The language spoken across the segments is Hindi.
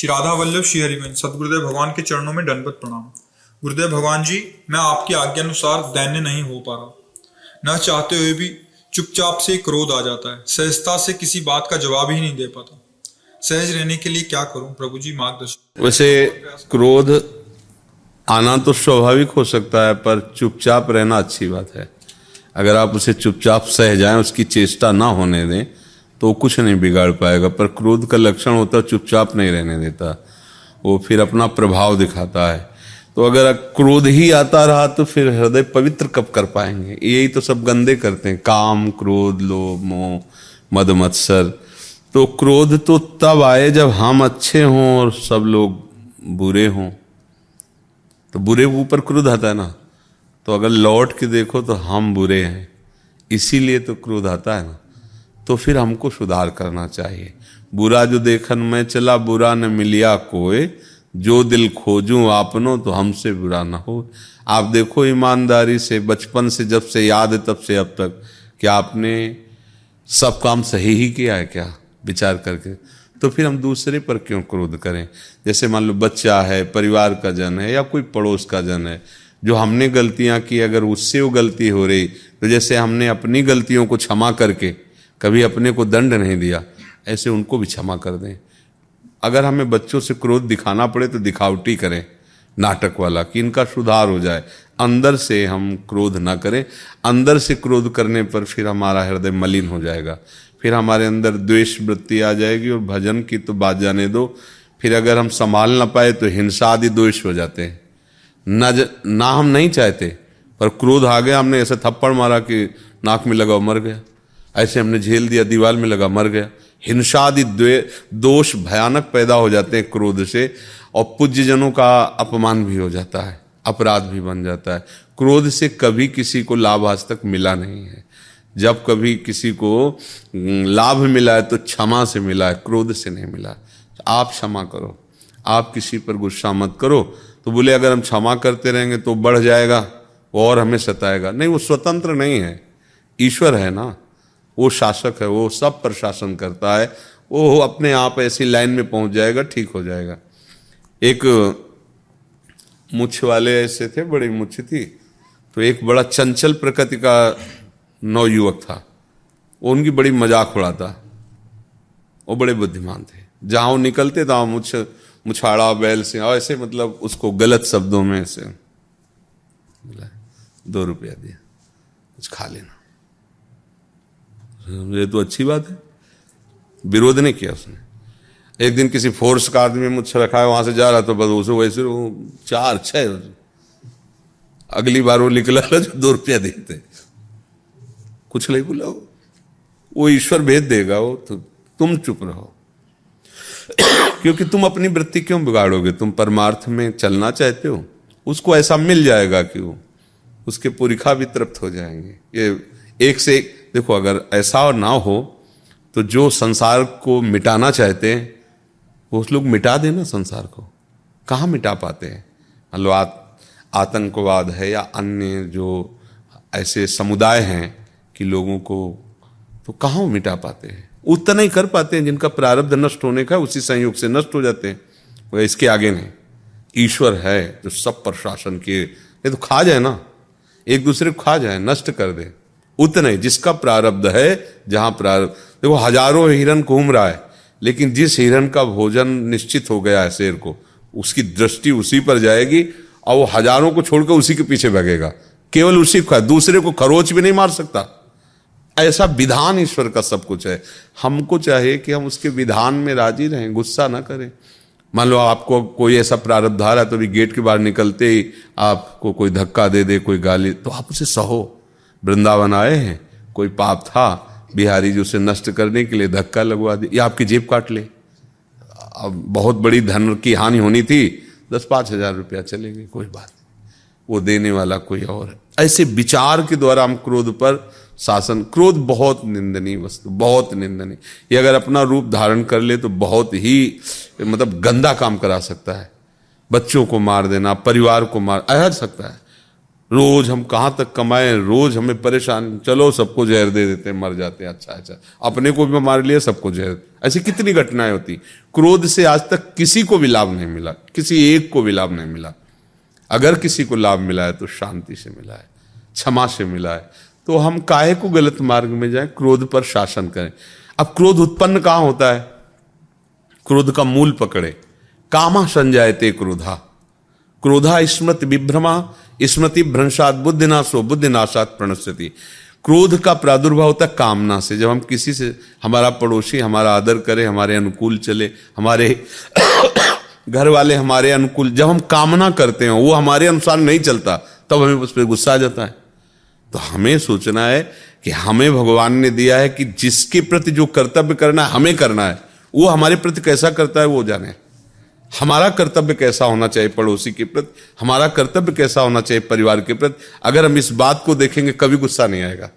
श्री राधा वल्लभ श्री हरिवंश सदगुरुदेव भगवान के चरणों में दंडवत प्रणाम। गुरुदेव भगवान जी, मैं आपकी आज्ञा अनुसार दैन्य नहीं हो पा रहा। न चाहते हुए भी चुपचाप से क्रोध आ जाता है। सहजता से किसी बात का जवाब ही नहीं दे पाता। सहज रहने के लिए क्या करूँ? प्रभु जी, मार्गदर्शन। वैसे क्रोध आना तो स्वाभाविक हो सकता है, पर चुपचाप रहना अच्छी बात है। अगर आप उसे चुपचाप सह जाएँ, उसकी चेष्टा ना होने दें तो कुछ नहीं बिगाड़ पाएगा, पर क्रोध का लक्षण होता चुपचाप नहीं रहने देता। वो फिर अपना प्रभाव दिखाता है। तो अगर क्रोध ही आता रहा तो फिर हृदय पवित्र कब कर पाएँगे? यही तो सब गंदे करते हैं। काम, क्रोध, लोभ, मोह, मद, मत्सर। तो क्रोध तो तब आए जब हम अच्छे हों और सब लोग बुरे हों। तो बुरे ऊपर क्रोध आता है ना? तो अगर लौट के देखो तो हम बुरे हैं। इसीलिए तो क्रोध आता है ना। तो फिर हमको सुधार करना चाहिए। बुरा जो देखन में चला, बुरा न मिलिया कोई। जो दिल खोजूं आपनो तो हमसे बुरा ना हो। आप देखो ईमानदारी से, बचपन से, जब से याद है तब से अब तक। क्या आपने सब काम सही ही किया है क्या? विचार करके। तो फिर हम दूसरे पर क्यों क्रोध करें? जैसे मान लो बच्चा है, परिवार का जन है, या कोई पड़ोस का जन है, जो हमने गलतियाँ की, अगर उससे वो गलती हो रही तो जैसे हमने अपनी गलतियों को क्षमा करके कभी अपने को दंड नहीं दिया ऐसे उनको भी क्षमा कर दें। अगर हमें बच्चों से क्रोध दिखाना पड़े तो दिखावटी करें नाटक वाला कि इनका सुधार हो जाए। अंदर से हम क्रोध ना करें अंदर से क्रोध करने पर फिर हमारा हृदय मलिन हो जाएगा। फिर हमारे अंदर द्वेष वृत्ति आ जाएगी और भजन की तो बात जाने दो। फिर अगर हम संभाल ना पाए तो हिंसा आदि द्वेष हो जाते हैं। न ज, ना हम नहीं चाहते पर क्रोध आ गया हमने ऐसा थप्पड़ मारा कि नाक में लगा मर गया। ऐसे हमने झेल दिया, दीवार में लगा, मर गया। हिंसादि दोष भयानक पैदा हो जाते हैं क्रोध से, और पूज्य जनों का अपमान भी हो जाता है, अपराध भी बन जाता है। क्रोध से कभी किसी को लाभ आज तक मिला नहीं है। जब कभी किसी को लाभ मिला है तो क्षमा से मिला है, क्रोध से नहीं मिला। आप क्षमा करो। आप किसी पर गुस्सा मत करो। तो बोले, अगर हम क्षमा करते रहेंगे तो बढ़ जाएगा, और हमें सताएगा। नहीं, वो स्वतंत्र नहीं है। ईश्वर है ना। वो शासक है, वो सब पर शासन करता है, वो अपने आप ऐसी लाइन में पहुँच जाएगा, ठीक हो जाएगा। एक मुछ वाले ऐसे थे, बड़ी मुछ थी तो एक बड़ा चंचल प्रकृति का नौ युवक था। वो उनकी बड़ी मज़ाक उड़ाता। वो बड़े बुद्धिमान थे। जहाँ वो निकलते था मुछ मुछाड़ा, बैल से और ऐसे मतलब उसको गलत शब्दों में ऐसे, दो रुपया दिया, कुछ खा लेना। ये तो अच्छी बात है। विरोध नहीं किया उसने। एक दिन किसी फोर्स का आदमी मुझसे रखा है, वहाँ से जा रहा तो बस उसे वैसे वो चार, छह अगली बार वो निकला जो दो रुपया देते कुछ नहीं बोला वो। वो ईश्वर भेज देगा वो तो तुम चुप रहो। क्योंकि तुम अपनी वृत्ति क्यों बिगाड़ोगे? तुम परमार्थ में चलना चाहते हो। उसको ऐसा मिल जाएगा कि वो, उसके पुरिखा भी तृप्त हो जाएँगे। ये एक से एक देखो, अगर ऐसा ना हो तो जो संसार को मिटाना चाहते हैं, वो लोग मिटा देना संसार को। कहाँ मिटा पाते हैं? मान लो आतंकवाद है या अन्य जो ऐसे समुदाय हैं कि लोगों को तो कहाँ मिटा पाते हैं? उतना ही कर पाते हैं जिनका प्रारब्ध नष्ट होने का, उसी संयोग से नष्ट हो जाते हैं। वह इसके आगे नहीं। ईश्वर है जो सब पर शासन किए। ये तो खा जाए ना। एक दूसरे को खा जाए, नष्ट कर दे। उतने जिसका प्रारब्ध है, जहाँ प्रारब्ध देखो, हज़ारों हिरन घूम रहा है, लेकिन जिस हिरन का भोजन निश्चित हो गया है शेर को, उसकी दृष्टि उसी पर जाएगी, और वो हज़ारों को छोड़कर उसी के पीछे भगेगा। केवल उसी को दूसरे को खरोच भी नहीं मार सकता। ऐसा विधान ईश्वर का सब कुछ है। हमको चाहिए कि हम उसके विधान में राज़ी रहें, गुस्सा ना करें। मान लो आपको कोई ऐसा प्रारब्ध आ रहा है तो भी गेट के बाहर निकलते ही आपको कोई धक्का दे दे, कोई गाली तो आप उसे सहो। वृंदावन आए हैं, कोई पाप था, बिहारी जी उसे नष्ट करने के लिए धक्का लगवा दिया, या आपकी जेब काट ले। अब बहुत बड़ी धन की हानि होनी थी, दस पाँच हज़ार रुपया चले गए, कोई बात वो देने वाला कोई और है। ऐसे विचार के द्वारा हम क्रोध पर शासन, क्रोध बहुत निंदनीय वस्तु, बहुत निंदनीय। ये अगर अपना रूप धारण कर ले तो बहुत ही मतलब गंदा काम करा सकता है। बच्चों को मार देना, परिवार को मार आ सकता है। रोज हम कहाँ तक कमाए, रोज हमें परेशान, चलो सबको जहर दे देते हैं, मर जाते हैं अच्छा अच्छा। अपने को भी मार लिया सबको जहर। ऐसी कितनी घटनाएँ होती? क्रोध से आज तक किसी को भी लाभ नहीं मिला, किसी एक को भी लाभ नहीं मिला। अगर किसी को लाभ मिला है तो शांति से मिला है, क्षमा से मिला है। तो हम काहे को गलत मार्ग में जाए? क्रोध पर शासन करें। अब क्रोध उत्पन्न कहाँ होता है? क्रोध का मूल पकड़े। कामा संजायते क्रोधा। क्रोधा स्मृति विभ्रमा, स्मृति भ्रंशात बुद्धिनाशो बुद्धिनाशात प्रणस्यति क्रोध का प्रादुर्भाव होता है कामना से। जब हम किसी से, हमारा पड़ोसी हमारा आदर करे, हमारे अनुकूल चले, हमारे घर वाले हमारे अनुकूल, जब हम कामना करते हैं, वो हमारे अनुसार नहीं चलता, तब हमें उस पर गुस्सा आ जाता है। तो हमें सोचना है कि हमें भगवान ने दिया है कि जिसके प्रति जो कर्तव्य करना है, हमें करना है। वो हमारे प्रति कैसा करता है, वो जाने। हमारा कर्तव्य कैसा होना चाहिए पड़ोसी के प्रति? हमारा कर्तव्य कैसा होना चाहिए परिवार के प्रति? अगर हम इस बात को देखेंगे, कभी गुस्सा नहीं आएगा।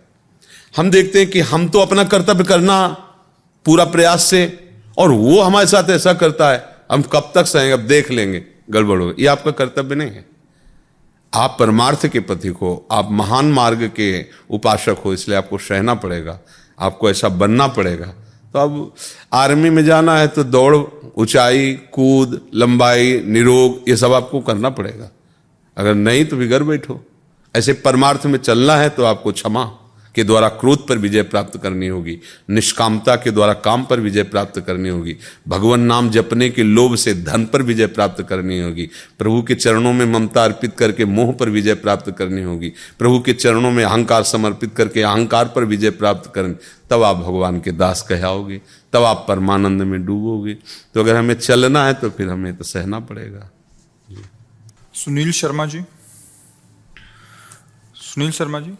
हम देखते हैं कि हम तो अपना कर्तव्य करना पूरा प्रयास से, और वो हमारे साथ ऐसा करता है। हम कब तक सहेंगे? अब देख लेंगे। गड़बड़ हो ये आपका कर्तव्य नहीं है। आप परमार्थ के पति को आप महान मार्ग के उपासक हो, इसलिए आपको सहना पड़ेगा। आपको ऐसा बनना पड़ेगा। तो अब आर्मी में जाना है तो दौड़, ऊंचाई, कूद, लंबाई, निरोग, ये सब आपको करना पड़ेगा। अगर नहीं तो भी घर बैठो। ऐसे परमार्थ में चलना है तो आपको क्षमा। के द्वारा क्रोध पर विजय प्राप्त करनी होगी, निष्कामता के द्वारा काम पर विजय प्राप्त करनी होगी, भगवान नाम जपने के लोभ से धन पर विजय प्राप्त करनी होगी, प्रभु के चरणों में ममता अर्पित करके मोह पर विजय प्राप्त करनी होगी, प्रभु के चरणों में अहंकार समर्पित करके अहंकार पर विजय प्राप्त करनी, तब आप भगवान के दास कहलाओगे, तब आप परमानंद में डूबोगे। तो अगर हमें चलना है तो फिर हमें तो सहना पड़ेगा। सुनील शर्मा जी। सुनील शर्मा जी?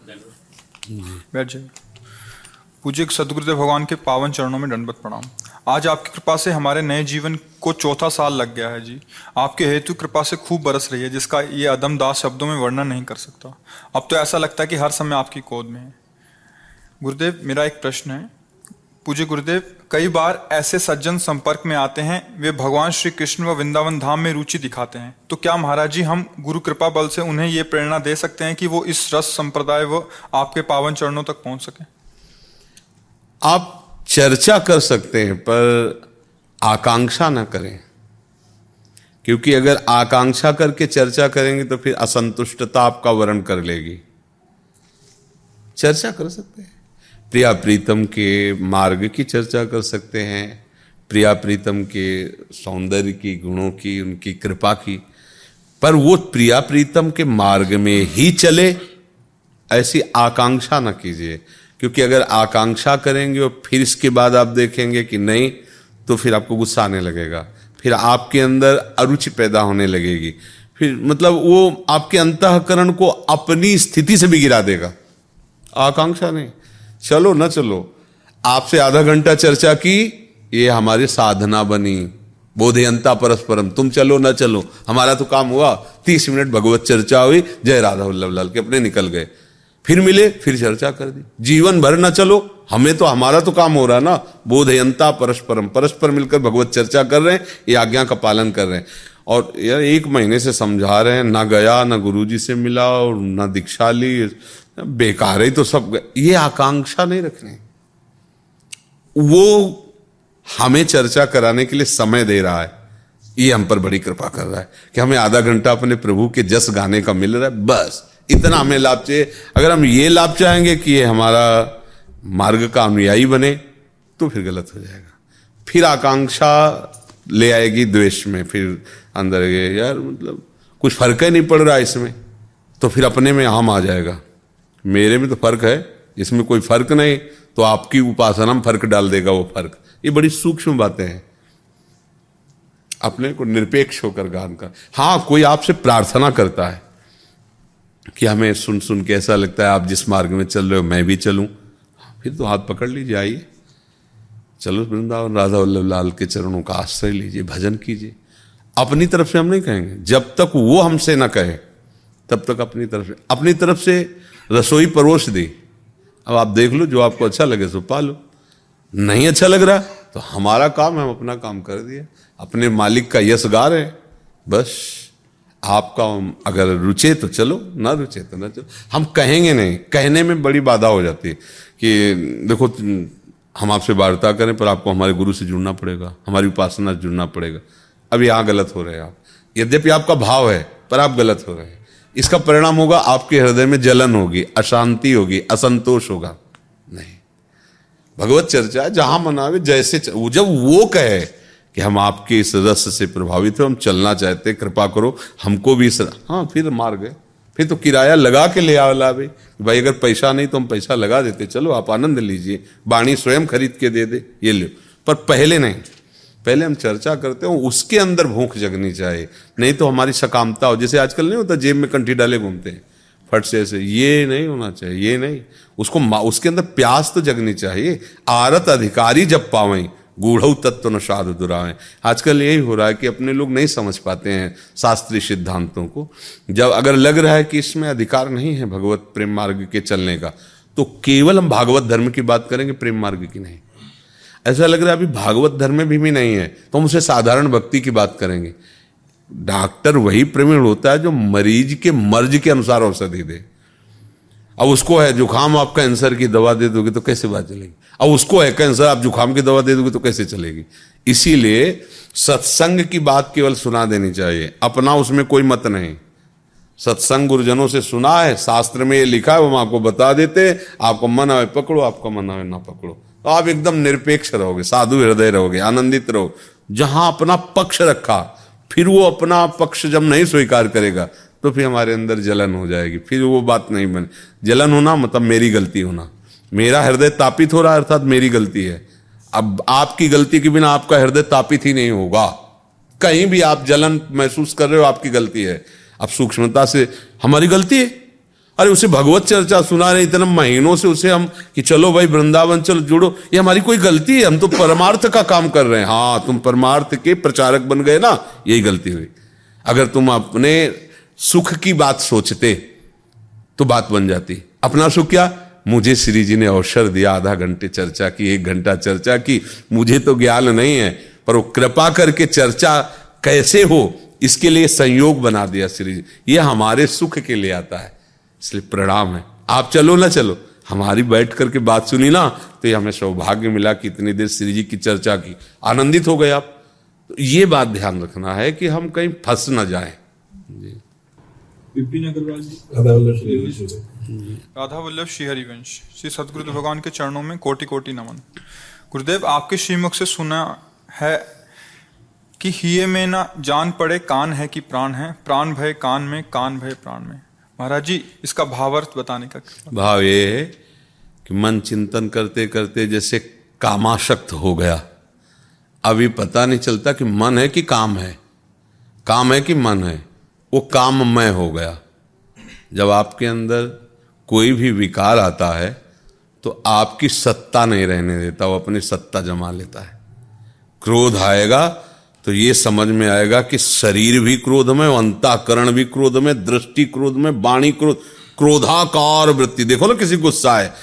बैठ जाइए। पूज्य सदगुरुदेव भगवान के पावन चरणों में दंडवत प्रणाम। आज आपकी कृपा से हमारे नए जीवन को चौथा साल लग गया है जी। आपके हेतु कृपा से खूब बरस रही है, जिसका ये अदम दास शब्दों में वर्णन नहीं कर सकता। अब तो ऐसा लगता है कि हर समय आपकी कोद में है। गुरुदेव, मेरा एक प्रश्न है। पूज्य गुरुदेव, कई बार ऐसे सज्जन संपर्क में आते हैं, वे भगवान श्री कृष्ण व वृंदावन धाम में रुचि दिखाते हैं। तो क्या महाराज जी, हम गुरु कृपा बल से उन्हें ये प्रेरणा दे सकते हैं कि वो इस रस संप्रदाय व आपके पावन चरणों तक पहुँच सके? आप चर्चा कर सकते हैं, पर आकांक्षा ना करें। क्योंकि अगर आकांक्षा करके चर्चा करेंगे तो फिर असंतुष्टता आपका वर्ण कर लेगी। चर्चा कर सकते हैं। प्रिया प्रीतम के मार्ग की चर्चा कर सकते हैं। प्रिया प्रीतम के सौंदर्य की, गुणों की, उनकी कृपा की। पर वो प्रिया प्रीतम के मार्ग में ही चले, ऐसी आकांक्षा ना कीजिए। क्योंकि अगर आकांक्षा करेंगे और फिर इसके बाद आप देखेंगे कि नहीं तो फिर आपको गुस्सा आने लगेगा। फिर आपके अंदर अरुचि पैदा होने लगेगी। फिर मतलब वो आपके अंतकरण को अपनी स्थिति से भी गिरा देगा। आकांक्षा नहीं। चलो ना चलो। आपसे आधा घंटा चर्चा की, ये हमारी साधना बनी। बोधयंता परस्परम, तुम चलो ना चलो। हमारा तो काम हुआ, तीस मिनट भगवत चर्चा हुई, जय राधा वल्लभ लाल के अपने निकल गए। फिर मिले, फिर चर्चा कर दी। जीवन भर ना चलो, हमें तो हमारा तो काम हो रहा ना। बोधयंता परस्परम, परस्पर मिलकर भगवत चर्चा कर रहे हैं, ये आज्ञा का पालन कर रहे हैं। और यार, एक महीने से समझा रहे हैं, ना गया, ना गुरुजी से मिला, और ना दीक्षा ली। बेकार ही तो सब ये आकांक्षा नहीं रखनी। वो हमें चर्चा कराने के लिए समय दे रहा है। ये हम पर बड़ी कृपा कर रहा है कि हमें आधा घंटा अपने प्रभु के जस गाने का मिल रहा है, बस। इतना हमें लाभ चाहिए। अगर हम ये लाभ चाहेंगे कि ये हमारा मार्ग का अनुयायी बने तो फिर गलत हो जाएगा। फिर आकांक्षा ले आएगी द्वेष में, फिर अंदर गए यार मतलब कुछ फ़र्क ही नहीं पड़ रहा इसमें। तो फिर अपने में हम आ जाएगा। मेरे में तो फ़र्क है, इसमें कोई फ़र्क नहीं तो आपकी उपासना में फ़र्क डाल देगा वो फ़र्क। ये बड़ी सूक्ष्म बातें हैं। अपने को निरपेक्ष होकर गान कर। हाँ कोई आपसे प्रार्थना करता है कि हमें सुन सुन के ऐसा लगता है, आप जिस मार्ग में चल रहे हो, मैं भी चलूँ। फिर तो हाथ पकड़ लीजिए, आइए। चलो वृंदावन, राधा वल्लभ लाल के चरणों का आश्रय लीजिए, भजन कीजिए। अपनी तरफ़ से हम नहीं कहेंगे, जब तक वो हमसे ना कहे, तब तक अपनी तरफ़ से, अपनी तरफ़ से रसोई परोस दी। अब आप देख लो, जो आपको अच्छा लगे सो पालो नहीं अच्छा लग रहा तो हमारा काम, हम अपना काम कर दिया अपने मालिक का यश गा रहे बस। आपका अगर रुचे तो चलो, ना रुचे तो ना चलो। हम कहेंगे नहीं, कहने में बड़ी बाधा हो जाती है कि, देखो, हम आपसे वार्ता करें, पर आपको हमारे गुरु से जुड़ना पड़ेगा, हमारी उपासना से जुड़ना पड़ेगा। अब यहाँ गलत हो रहे हैं आप। यद्यपि आपका भाव है, पर आप गलत हो रहे हैं। इसका परिणाम होगा आपके हृदय में जलन होगी, अशांति होगी, असंतोष होगा। नहीं। भगवत चर्चा जहाँ मनावे, जैसे जब वो कहे कि हम आपके इस रस से प्रभावित हो, हम चलना चाहते कृपा करो, हमको भी इस हाँ फिर मार गए। फिर तो किराया लगा के ले भाई भाई, अगर पैसा नहीं तो हम पैसा लगा देते, चलो आप आनंद लीजिए, बाणी स्वयं खरीद के दे दे, ये लो। पर पहले नहीं। पहले हम चर्चा करते हो, उसके अंदर भूख जगनी चाहिए। नहीं तो हमारी सकामता हो। जैसे आजकल नहीं होता, जेब में कंठी डाले घूमते हैं। फट से ऐसे, ये नहीं होना चाहिए, ये नहीं। उसको उसके अंदर प्यास तो जगनी चाहिए। आरत अधिकारी जब पावे, गूढ़ तत्व न साधु दुरावे। आजकल यही हो रहा है कि अपने लोग नहीं समझ पाते हैं शास्त्रीय सिद्धांतों को। जब अगर लग रहा है कि इसमें अधिकार नहीं है भगवत प्रेम मार्ग के चलने का तो केवल हम भागवत धर्म की बात करेंगे, प्रेम मार्ग की नहीं। ऐसा लग रहा है अभी भागवत धर्म में भी, भी नहीं है। तो हम उसे साधारण भक्ति की बात करेंगे। डॉक्टर वही प्रवीण होता है जो मरीज़ के मर्ज के अनुसार औषधि दे। अब उसको है जुकाम आप कैंसर की दवा दे दोगे तो कैसे बात चलेगी? अब उसको है कैंसर आप जुकाम की दवा दे दोगे तो कैसे चलेगी? इसीलिए सत्संग की बात केवल सुना देनी चाहिए। अपना उसमें कोई मत नहीं। सत्संग गुरुजनों से सुना है शास्त्र में ये लिखा है हम आपको बता देते आपको मन आवे पकड़ो आपका मन आवे ना पकड़ो। आप एकदम निरपेक्ष रहोगे, साधु हृदय रहोगे, आनंदित रहो जहाँ अपना पक्ष रखा, फिर वो अपना पक्ष जब नहीं स्वीकार करेगा तो फिर हमारे अंदर जलन हो जाएगी। फिर वो बात नहीं बने। जलन होना मतलब मेरी गलती होना। मेरा हृदय तापित हो रहा है, अर्थात मेरी गलती है। अब आपकी गलती के बिना आपका हृदय तापित ही नहीं होगा। कहीं भी आप जलन महसूस कर रहे हो, आपकी गलती है। अब सूक्ष्मता से, हमारी गलती है? अरे उसे भगवत चर्चा सुना रहे, इतने महीनों से उसे हम कि चलो भाई वृंदावन, चलो जुड़ो। ये हमारी कोई गलती है, हम तो परमार्थ का काम कर रहे हैं। हाँ तुम परमार्थ के प्रचारक बन गए ना, यही गलती हुई। अगर तुम अपने सुख की बात सोचते तो बात बन जाती। अपना सुख क्या? मुझे श्री जी ने अवसर दिया, आधा घंटे चर्चा की, एक घंटा चर्चा की। मुझे तो ज्ञान नहीं है, पर वो कृपा करके चर्चा कैसे हो, इसके लिए संयोग बना दिया श्री जी। ये हमारे सुख के लिए आता है। इसलिए प्रणाम है। आप चलो ना चलो। हमारी बैठ करके बात सुनी ना तो ये हमें सौभाग्य मिला कि इतनी देर श्री जी की चर्चा की। आनंदित हो गए आप। तो ये बात ध्यान रखना है कि हम कहीं फंस ना जाए। जी। अग्रवाल जी। राधा वल्लभ श्री हरिवंश श्री सदगुरु भगवान के चरणों में कोटि कोटि नमन। गुरुदेव आपके श्रीमुख से सुना है कि हिये में ना जान पड़े कान है कि प्राण है। प्राण भय कान में कान भय प्राण में। महाराज जी, इसका भावार्थ बताने का भाव ये है कि मन चिंतन करते करते जैसे कामाशक्त हो गया। अभी पता नहीं चलता कि मन है कि काम है। काम है कि मन है। वो काम मैं हो गया। जब आपके अंदर कोई भी विकार आता है तो आपकी सत्ता नहीं रहने देता, वो अपनी सत्ता जमा लेता है। क्रोध आएगा तो ये समझ में आएगा कि शरीर भी क्रोध में, अंताकरण भी क्रोध में, दृष्टि क्रोध में, वाणी क्रोध, क्रोधाकार वृत्ति। देखो ना किसी गुस्सा है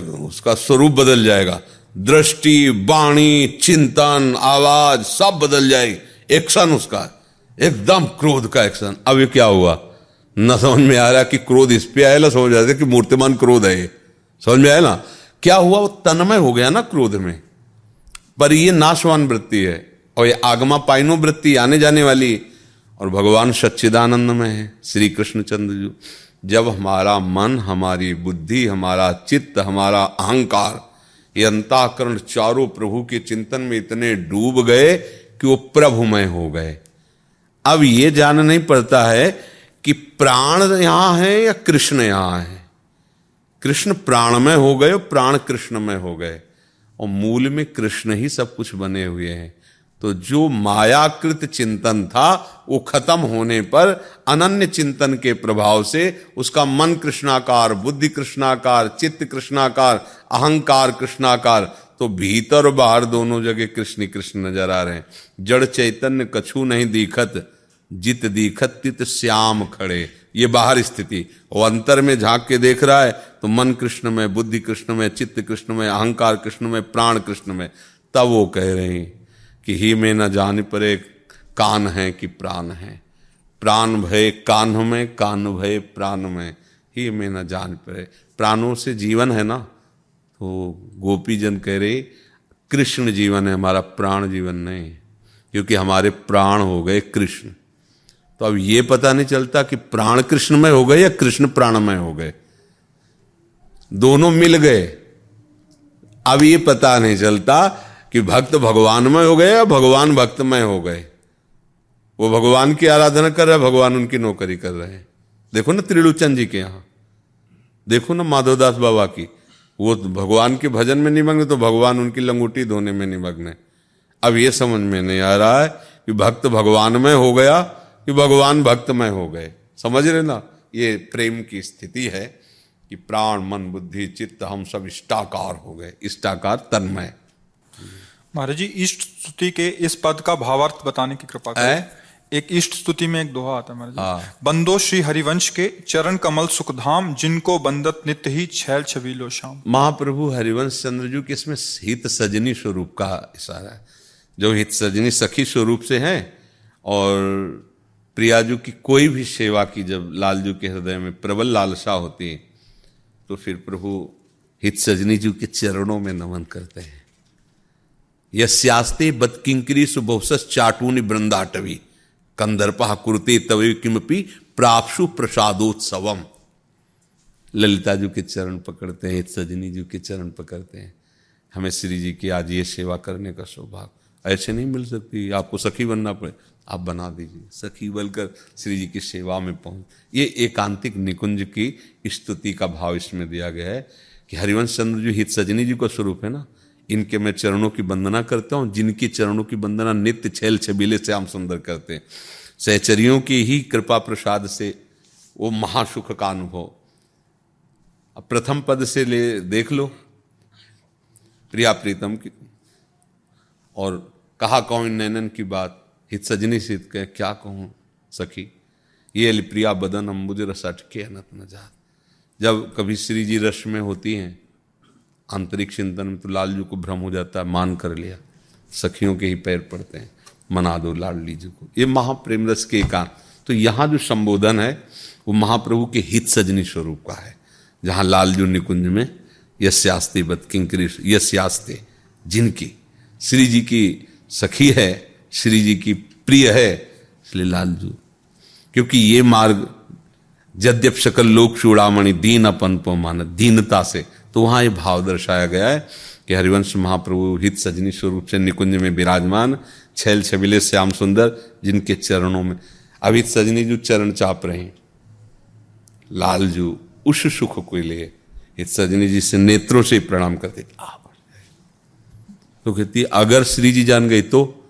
उसका स्वरूप बदल जाएगा। दृष्टि, वाणी, चिंतन, आवाज़ सब बदल जाएगी। एक्शन उसका, एकदम क्रोध का एक्शन अब ये क्या हुआ? न समझ में आ रहा कि क्रोध इस पे आया, ना समझ आ रहा कि मूर्तिमान क्रोध है ये। समझ में आया ना? क्या हुआ? वो तन्मय हो गया ना क्रोध में। पर ये नाशवान वृत्ति है। और ये आगमा पाइनो वृत्ति आने जाने वाली और भगवान सच्चिदानंद में है, श्री कृष्णचंद्र जी। जब हमारा मन, हमारी बुद्धि, हमारा चित्त, हमारा अहंकार, ये अंताकरण चारों प्रभु के चिंतन में इतने डूब गए कि वो प्रभुमय हो गए। अब ये जान नहीं पड़ता है कि प्राण यहाँ है या कृष्ण यहाँ है। कृष्ण प्राणमय हो गए और प्राण कृष्णमय हो गए। और मूल में कृष्ण ही सब कुछ बने हुए हैं। तो जो मायाकृत चिंतन था, वो खत्म होने पर अनन्य चिंतन के प्रभाव से उसका मन कृष्णाकार, बुद्धि कृष्णाकार, चित्त कृष्णाकार, अहंकार कृष्णाकार तो भीतर और बाहर दोनों जगह कृष्ण कृष्ण नज़र आ रहे हैं। जड़ चैतन्य कछु नहीं दिखत, जित दिखत तित श्याम खड़े। ये बाहर स्थिति। वो अंतर में झाँक के देख रहा है तो मन कृष्ण में, बुद्धि कृष्ण में, चित्त कृष्ण में, अहंकार कृष्ण में, प्राण कृष्ण में, तब वो कह रहे हैं कि ही में न जान परे कान है कि प्राण है। प्राण भय कान में, कान भय प्राण में, ही में न जान परे प्राणों से जीवन है ना? तो गोपी जन कह रहे, कृष्ण जीवन है, हमारा प्राण जीवन नहीं। क्योंकि हमारे प्राण हो गए कृष्ण। तो अब ये पता नहीं चलता कि प्राण कृष्णमय हो गए या कृष्ण प्राणमय हो गए। दोनों मिल गए। अब ये पता नहीं चलता कि भक्त भगवानमय हो गए या भगवान भक्तमय हो गए? वो भगवान की आराधना कर रहे भगवान उनकी नौकरी कर रहे हैं। देखो ना त्रिलोचन जी के यहाँ। देखो ना माधवदास बाबा की। वो भगवान के भजन में निमग्न तो भगवान उनकी लंगूटी धोने में निमग्न अब ये समझ में नहीं आ रहा है कि भक्त भगवान में हो गया कि भगवान भक्तमय हो गए। समझ रहे ना? ये प्रेम की स्थिति है कि प्राण, मन, बुद्धि, चित्त हम सब इष्टाकार हो गए। इष्टाकार तन्मय। महाराज जी इष्ट स्तुति के इस पद का भावार्थ बताने की कृपा करें। एक इष्ट स्तुति में एक दोहा आता है महाराज हाँ। बंदो श्री हरिवंश के चरण कमल सुखधाम जिनको बंदत नित्य ही छैल छबीलो शाम। महाप्रभु हरिवंश चंद्र जी के इसमें हित सजनी स्वरूप का इशारा है? जो हित सजनी सखी स्वरूप से हैं और प्रियाजू की कोई भी सेवा की जब लालजू के हृदय में प्रबल लालसा होती है तो फिर प्रभु हित सजनी जी के चरणों में नमन करते हैं। यस्यास्ते बदकिंकरी सुबोसस चाटून वृंदाटवी कंदर्पा कुरते तवे किमपि प्राप्सु प्रसादोत्सवम। ललिता जी के चरण पकड़ते हैं, सजनी जी के चरण पकड़ते हैं। हमें श्री जी की आज ये सेवा करने का सौभाग्य। ऐसे नहीं मिल सकती, आपको सखी बनना पड़े। आप बना दीजिए। सखी बनकर श्री जी की सेवा में पहुँच। ये एकांतिक निकुंज की स्तुति का भाव इसमें दिया गया है कि हरिवंश चंद्र जी हित सजनी जी का स्वरूप है ना? इनके मैं चरणों की वंदना करता हूँ, जिनकी चरणों की वंदना नित्य छेल छबीले से आम सुंदर करते हैं। सहचरियों की ही कृपा प्रसाद से वो महासुख का अनुभव। अब प्रथम पद से ले, देख लो। प्रिया प्रीतम की, और कहा कौन नैनन की बात? हित सजनी से कह, क्या कहूँ सखी? ये प्रिया बदन अम्बुज रस अटके अनत न जात। जब कभी श्री जी रस में होती हैं आंतरिक चिंतन में तो लालजू को भ्रम हो जाता है, मान कर लिया। सखियों के ही पैर पड़ते हैं, मना दो लाडली जी को। ये महाप्रेम रस के कारण तो यहाँ जो संबोधन है, वो महाप्रभु के हित सजनी स्वरूप का है। जहाँ लालजू निकुंज में, यस्यास्ते बद किंकरी यस्यास्ते जिनकी, श्री जी की सखी है, श्री जी की प्रिय है, इसलिए लालजू। क्योंकि ये मार्ग, यद्यप शकल लोक चूड़ामणि दीन अपन पो दीनता से तो वहाँ ये भाव दर्शाया गया है कि हरिवंश महाप्रभु हित सजनी स्वरूप से निकुंज में विराजमान, छैल छबिले श्याम सुंदर, जिनके चरणों में। अभी सजनी जो चरण चाप रहे हैं लालजू उस सुख को ले, हित सजनी जी से नेत्रों से प्रणाम करते तो कहती अगर श्री जी जान गई तो?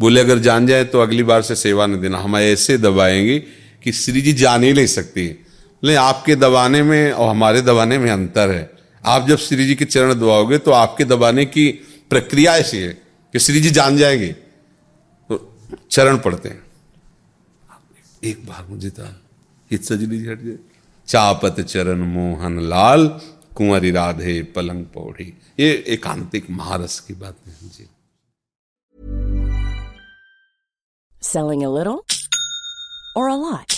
बोले, अगर जान जाए तो अगली बार से सेवा न देना। हम ऐसे दबाएँगे कि श्री जी जान ही नहीं सकती। बोले, आपके दबाने में और हमारे दबाने में अंतर है। आप जब श्री जी के चरण दबाओगे तो आपके दबाने की प्रक्रिया ऐसी है कि श्री जी जान जाएँगे। तो चरण पढ़ते हैं। एक बार मुझे था हित सजली जी हट जाए चापत चरण मोहन लाल कुंवरी राधे पलंग पौड़ी। ये एकांतिक महारस की बात है जी Selling a little or a lot?